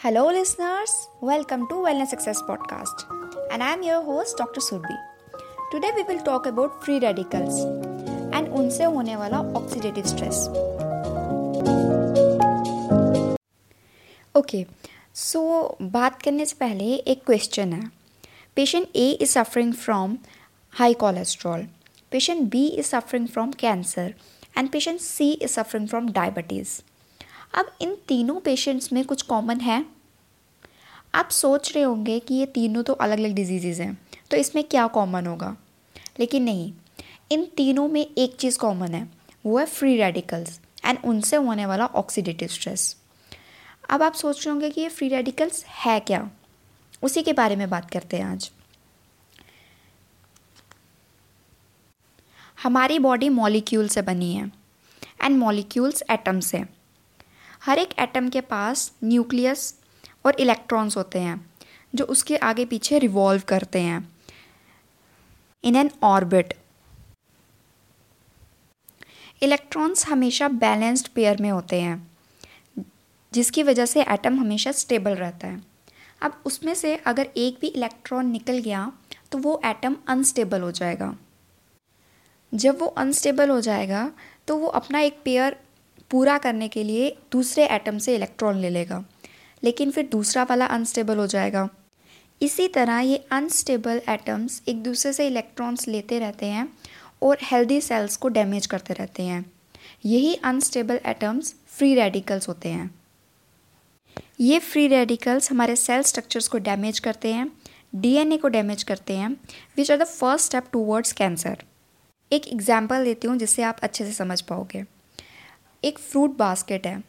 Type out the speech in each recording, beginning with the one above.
Hello, listeners. Welcome to Wellness Success Podcast. And I'm your host, Dr. Surbi. Today, we will talk about free radicals and उनसे होने वाला oxidative stress. Okay so बात करने से पहले एक question है patient A is suffering from high cholesterol patient B is suffering from cancer and patient C is suffering from diabetes अब इन तीनों पेशेंट्स में कुछ कॉमन है? आप सोच रहे होंगे कि ये तीनों तो अलग अलग डिज़ीज़ हैं तो इसमें क्या कॉमन होगा? लेकिन नहीं, इन तीनों में एक चीज़ कॉमन है, वो है फ्री रेडिकल्स एंड उनसे होने वाला ऑक्सीडेटिव स्ट्रेस अब आप सोच रहे होंगे कि ये फ्री रेडिकल्स है क्या? उसी के बारे में बात करते हैं आज। हमारी बॉडी मॉलिक्यूल से बनी है एंड मॉलिक्यूल्स एटम से। हर एक एटम के पास न्यूक्लियस और इलेक्ट्रॉन्स होते हैं, जो उसके आगे पीछे रिवॉल्व करते हैं इन एन ऑर्बिट इलेक्ट्रॉन्स हमेशा बैलेंस्ड पेयर में होते हैं, जिसकी वजह से एटम हमेशा स्टेबल रहता है। अब उसमें से अगर एक भी इलेक्ट्रॉन निकल गया तो वो एटम अनस्टेबल हो जाएगा। जब वो अनस्टेबल हो जाएगा तो वो अपना एक पेयर पूरा करने के लिए दूसरे एटम से इलेक्ट्रॉन ले लेगा। लेकिन फिर दूसरा वाला अनस्टेबल हो जाएगा। इसी तरह ये अनस्टेबल एटम्स एक दूसरे से इलेक्ट्रॉन्स लेते रहते हैं और हेल्दी सेल्स को डैमेज करते रहते हैं। यही अनस्टेबल एटम्स फ्री रेडिकल्स होते हैं। ये फ्री रेडिकल्स हमारे सेल स्ट्रक्चर्स को डैमेज करते हैं डीएनए को डैमेज करते हैं which are the first step towards cancer एक एग्ज़ाम्पल देती हूँ जिससे आप अच्छे से समझ पाओगे। एक फ्रूट बास्केट है,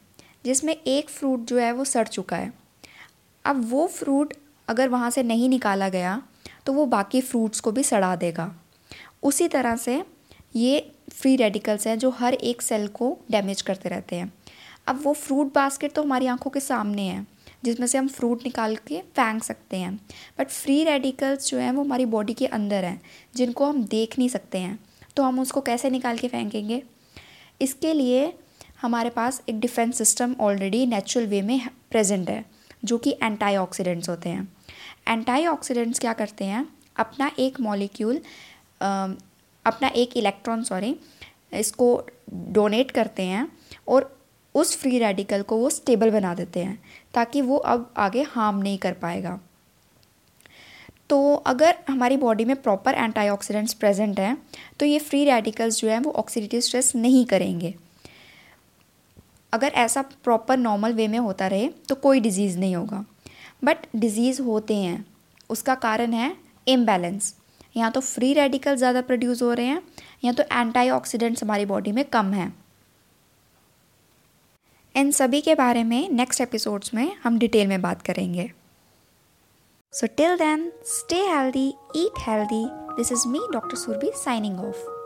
जिसमें एक फ्रूट जो है वो सड़ चुका है। अब वो फ्रूट अगर वहाँ से नहीं निकाला गया तो वो बाकी फ्रूट्स को भी सड़ा देगा। उसी तरह से ये फ्री रेडिकल्स हैं जो हर एक सेल को डैमेज करते रहते हैं। अब वो फ्रूट बास्केट तो हमारी आँखों के सामने है, जिसमें से हम फ्रूट निकाल के फेंक सकते हैं। बट फ्री रेडिकल्स जो हैं वो हमारी बॉडी के अंदर हैं, जिनको हम देख नहीं सकते हैं तो हम उसको कैसे निकाल के फेंकेंगे? इसके लिए हमारे पास एक defence system already natural way में प्रेजेंट है, जो कि एंटीऑक्सीडेंट्स होते हैं। एंटीऑक्सीडेंट्स क्या करते हैं? अपना एक मॉलिक्यूल अपना एक इलेक्ट्रॉन सॉरी इसको डोनेट करते हैं और उस फ्री रेडिकल को वो स्टेबल बना देते हैं, ताकि वो अब आगे हार्म नहीं कर पाएगा। तो अगर हमारी बॉडी में प्रॉपर एंटीऑक्सीडेंट्स प्रेजेंट हैं तो ये फ्री रेडिकल्स जो हैं, वो ऑक्सीडेटिव स्ट्रेस नहीं करेंगे। अगर ऐसा प्रॉपर नॉर्मल वे में होता रहे तो कोई डिज़ीज़ नहीं होगा। बट डिज़ीज़ होते हैं। उसका कारण है इम्बैलेंस या तो फ्री रेडिकल ज़्यादा प्रोड्यूस हो रहे हैं, या तो एंटीऑक्सीडेंट्स हमारी बॉडी में कम हैं। इन सभी के बारे में नेक्स्ट एपिसोड्स में हम डिटेल में बात करेंगे। So till then stay healthy eat healthy this is me doctor Surabhi signing off